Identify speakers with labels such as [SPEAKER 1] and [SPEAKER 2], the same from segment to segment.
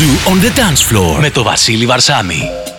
[SPEAKER 1] Zoo on the Dance Floor με το Βασίλη Βαρσάμι.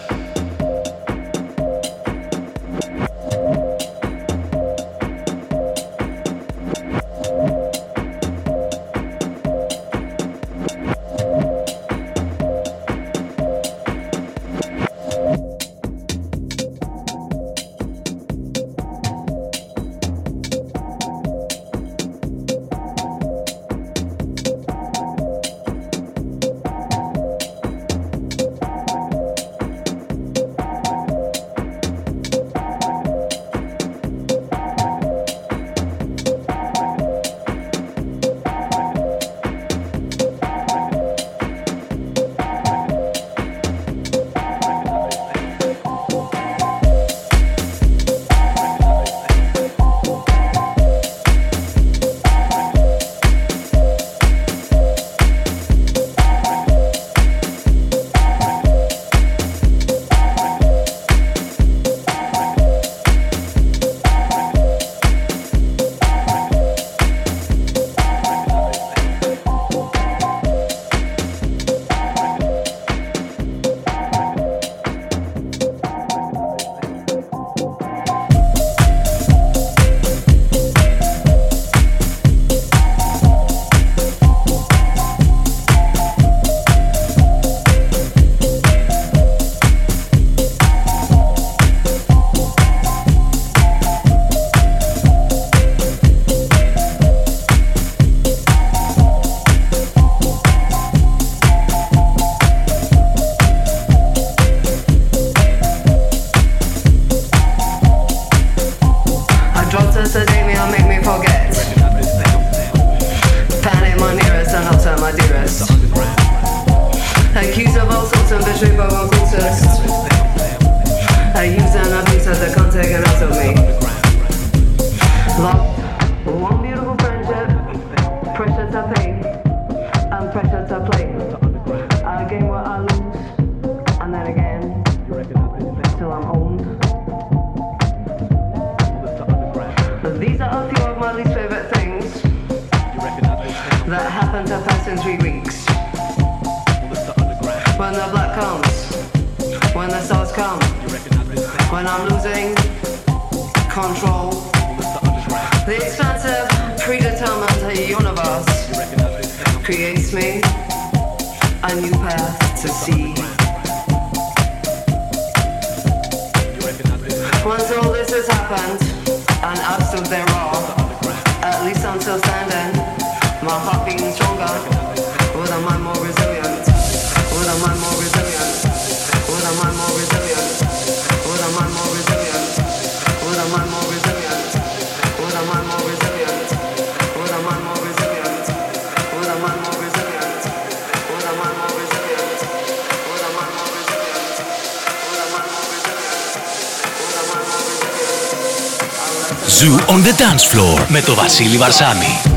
[SPEAKER 1] Vasily Barzani.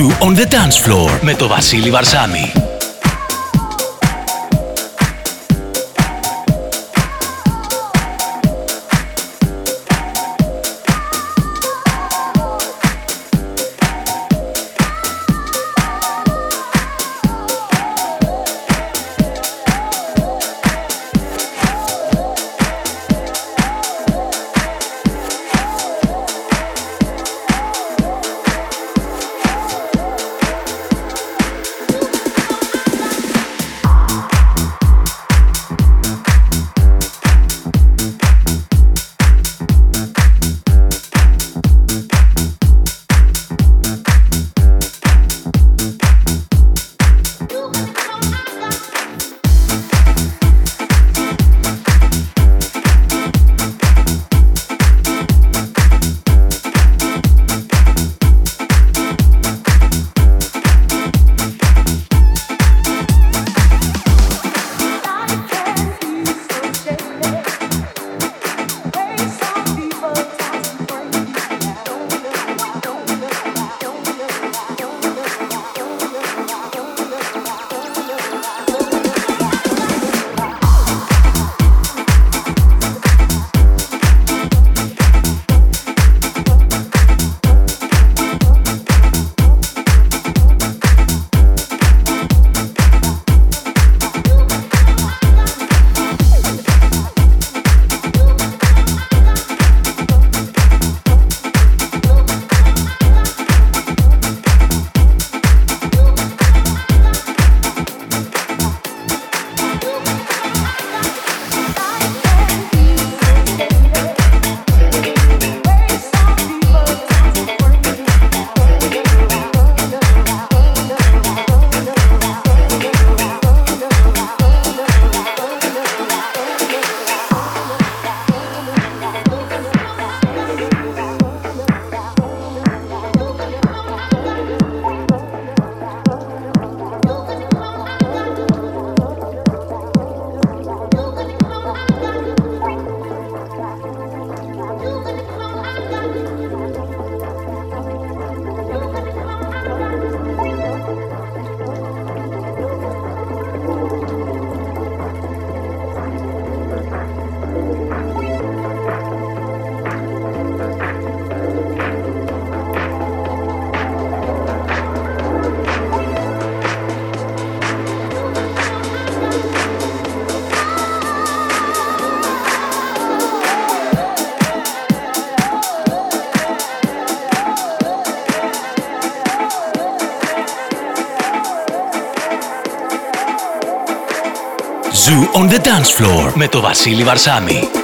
[SPEAKER 2] On the dance floor με το Βασίλη Βαρσάμι. On the dance floor με το Βασίλη Βαρσάμι.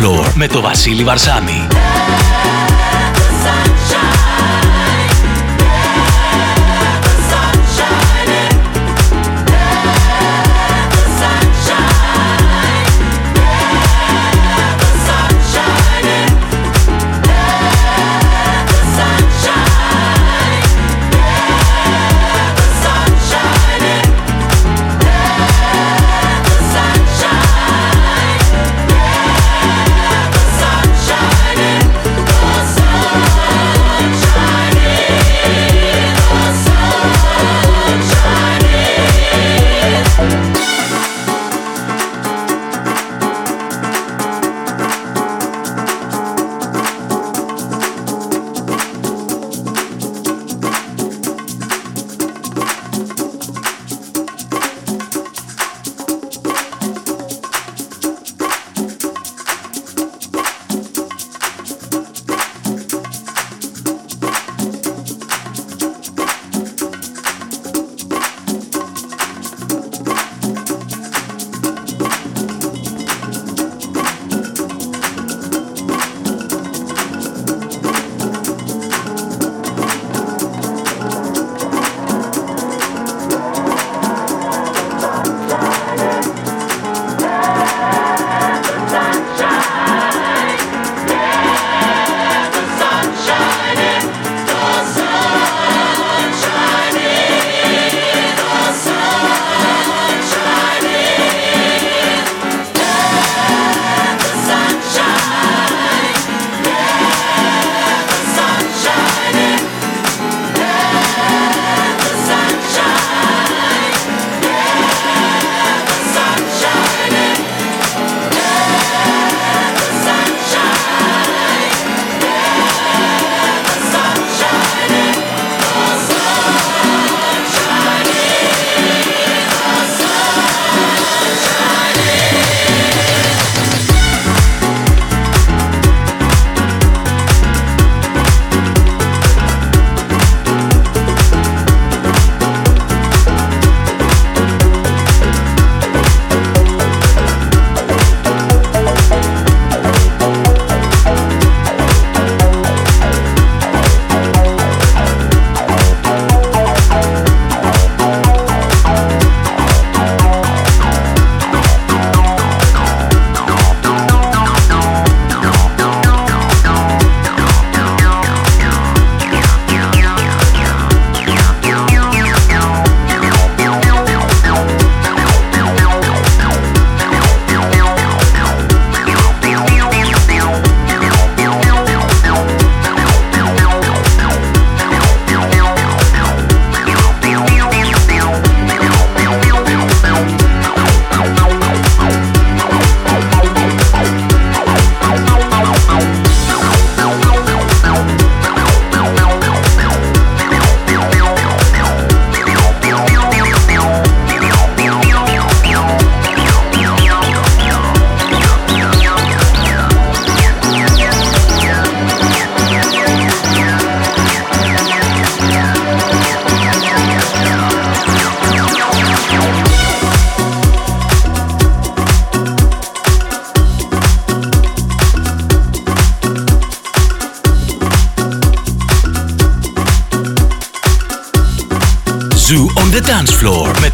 [SPEAKER 2] Floor με το Βασίλη Βαρσάμι.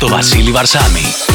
[SPEAKER 2] Βασίλη Βαρσάμι.
[SPEAKER 3] music. Don't you stop.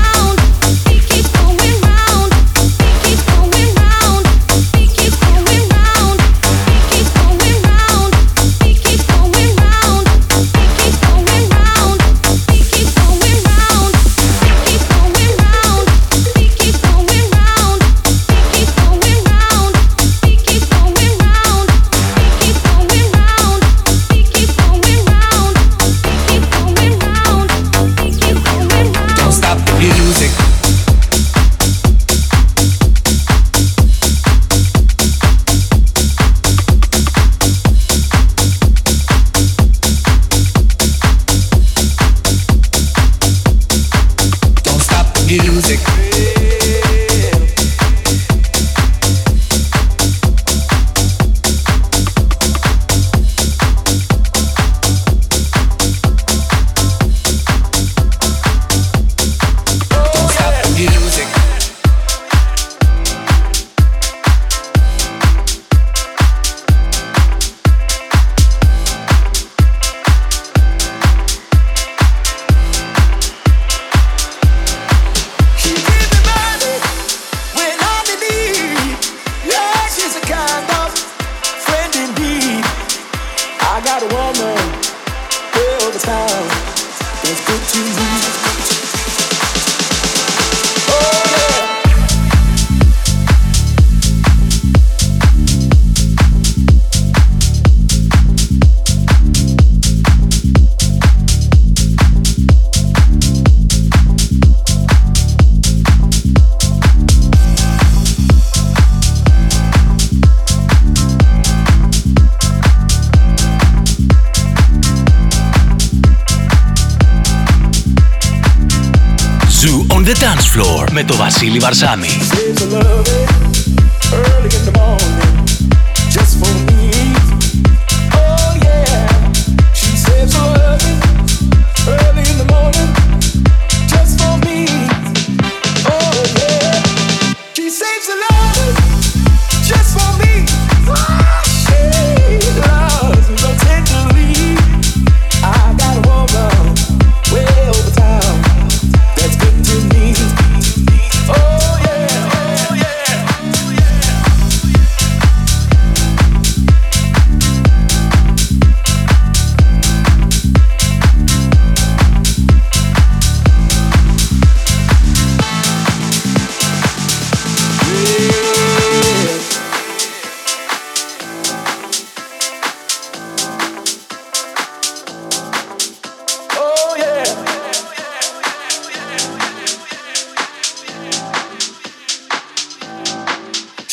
[SPEAKER 4] με το Βασίλη Βαρσάμι.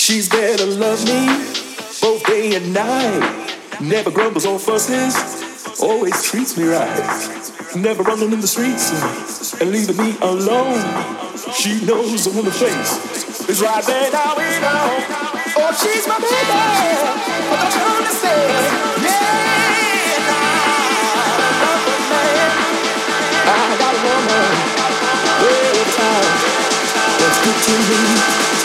[SPEAKER 4] She's there to love me both day and night. Never grumbles or fusses, always treats me right. Never running in the streets and leaving me alone. She knows the woman face is right there now we know. Oh, she's my baby. I'm trying to say, yeah. I got a woman over town that's good to me.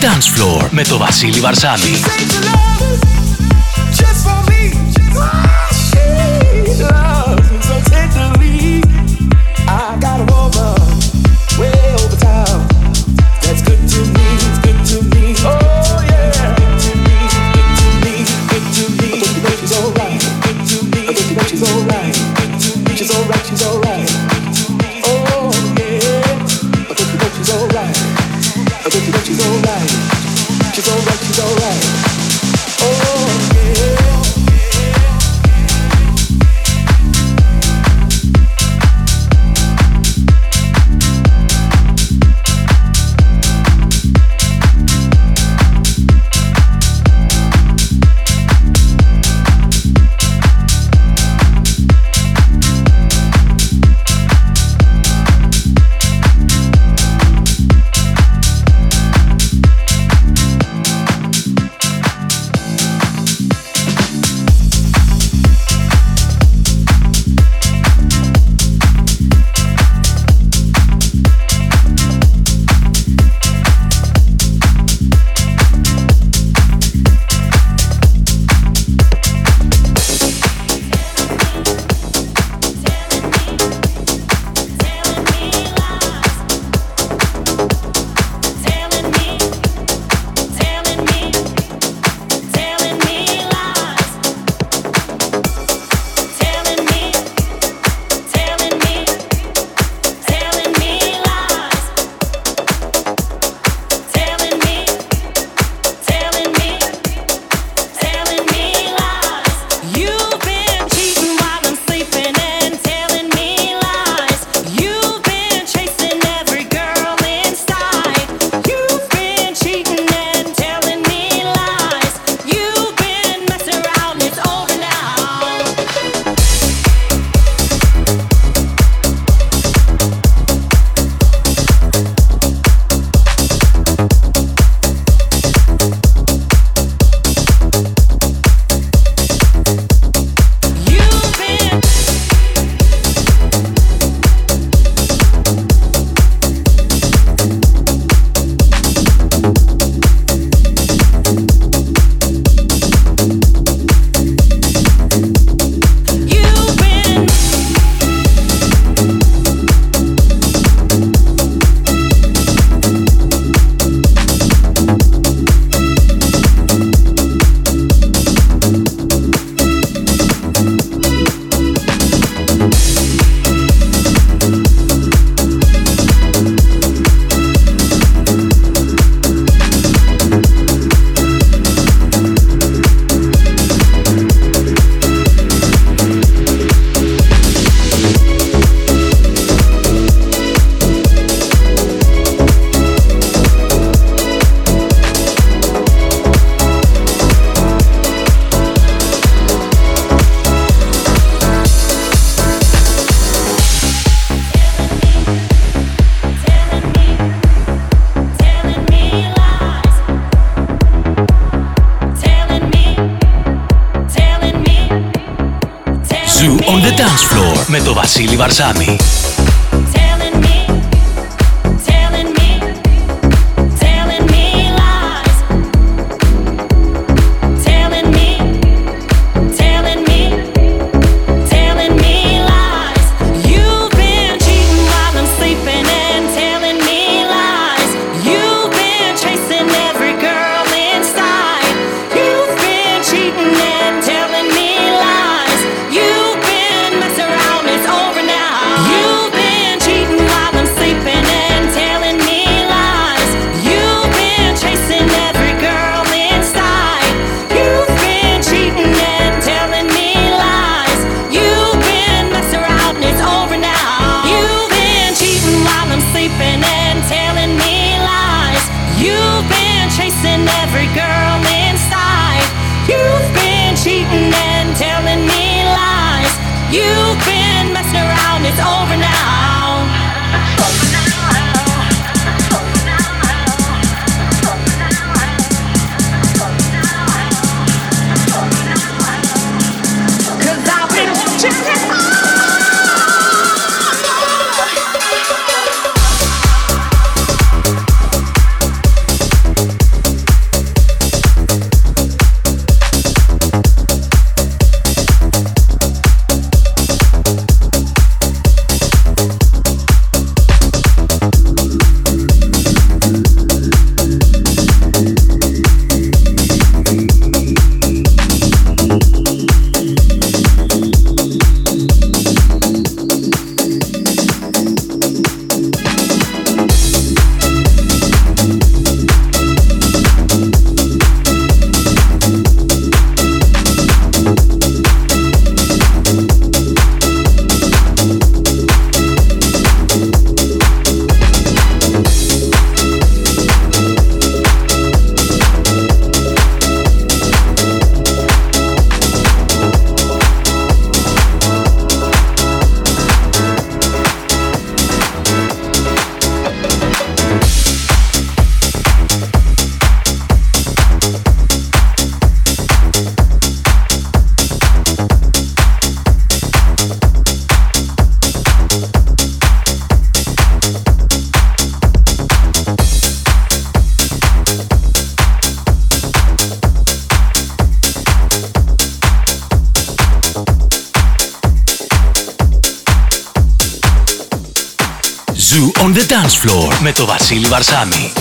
[SPEAKER 2] Dance floor με το Βασίλη Βαρσάμι. Βασίλη Βαρσάμι. Dance Floor με το Βασίλη Βαρσάμι.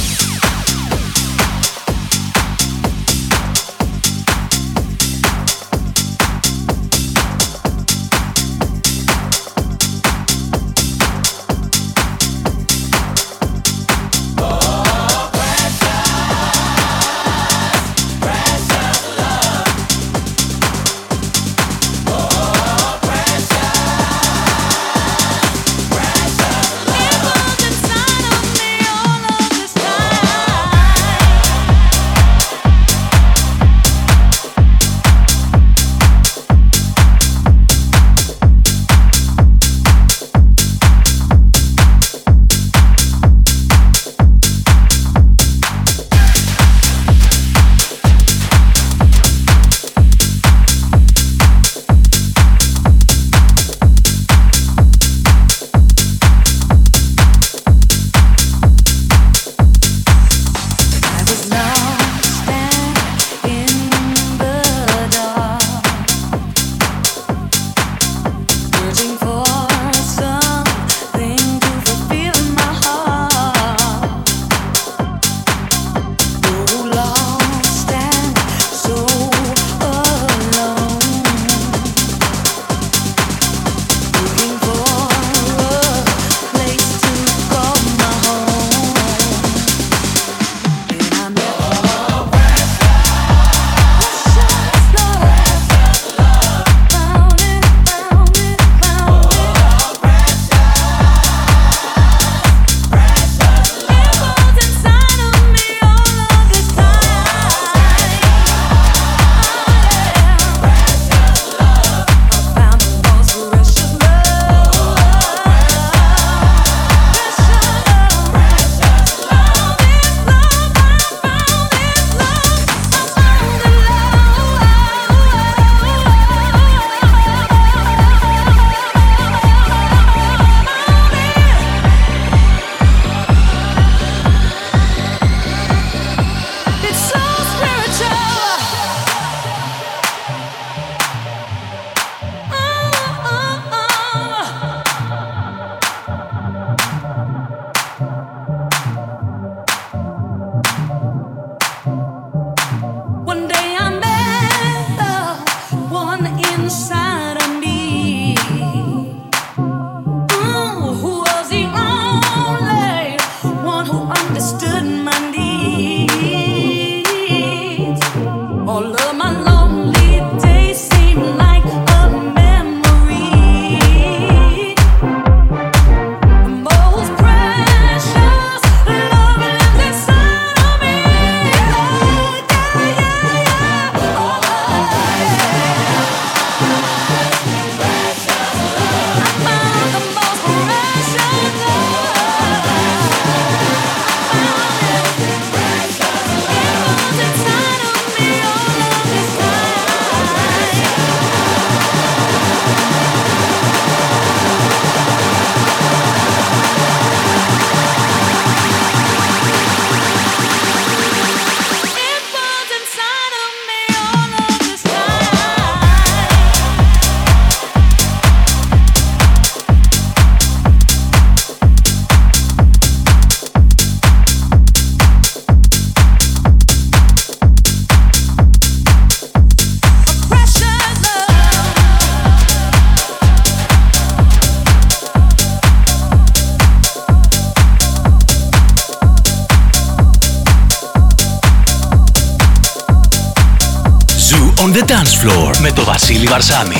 [SPEAKER 2] Το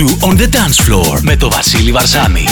[SPEAKER 3] on the dance floor με το Βασίλη Βαρσάμι.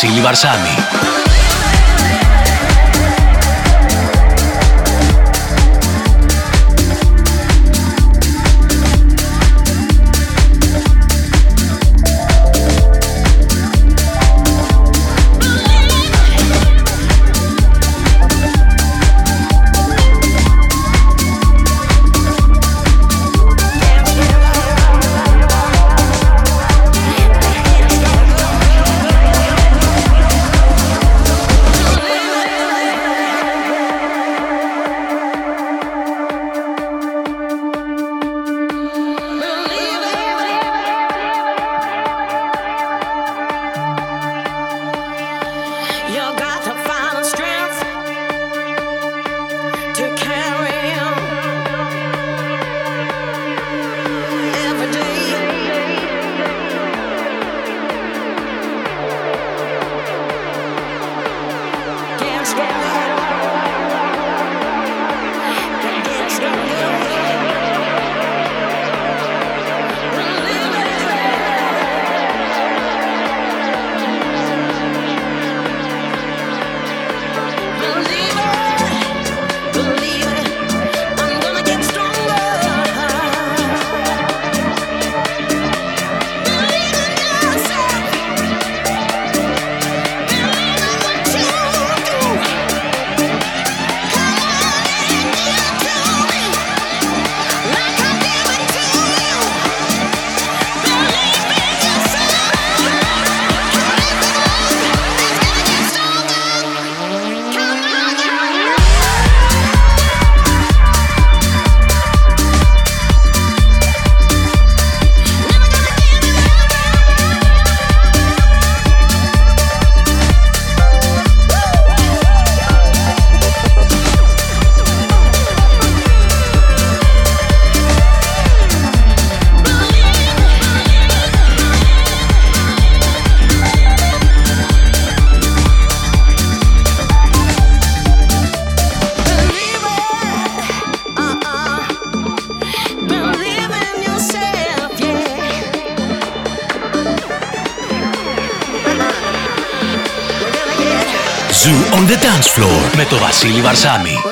[SPEAKER 2] Floor με Με το Βασίλη Βαρσάμι.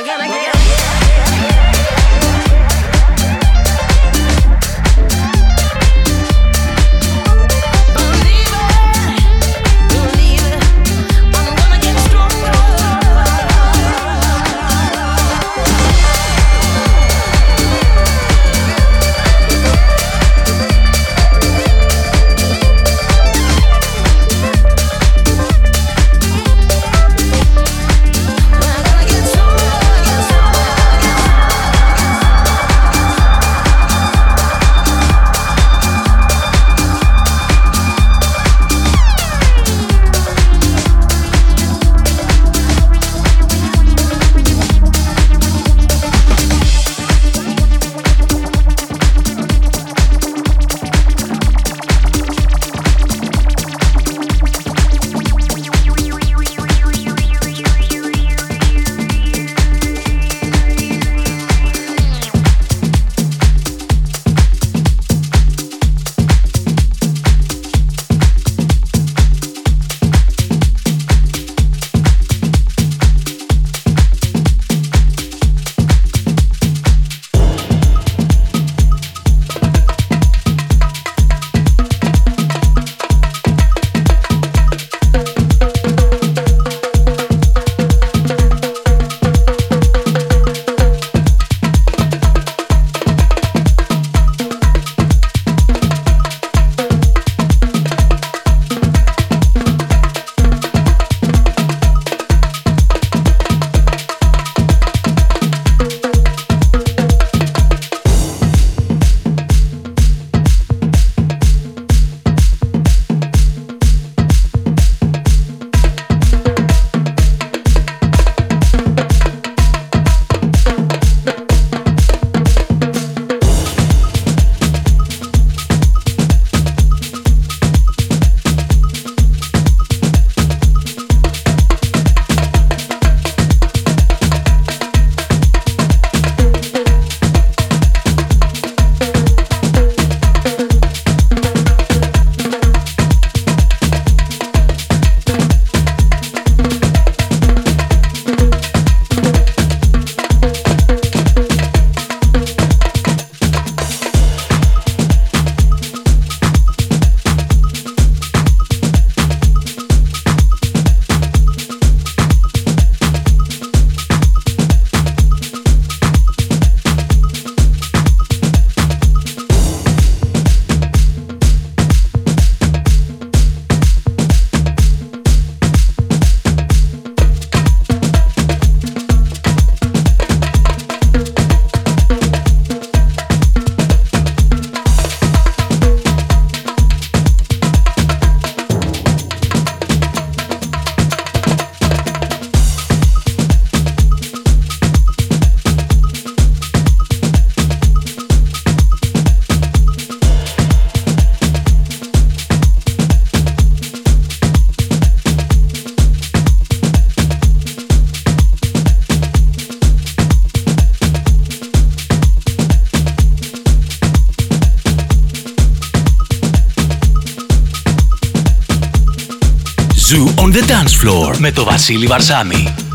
[SPEAKER 3] Dance floor με το Βασίλη Βαρσάμι.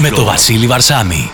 [SPEAKER 3] Με το Βασίλη Βαρσάμι.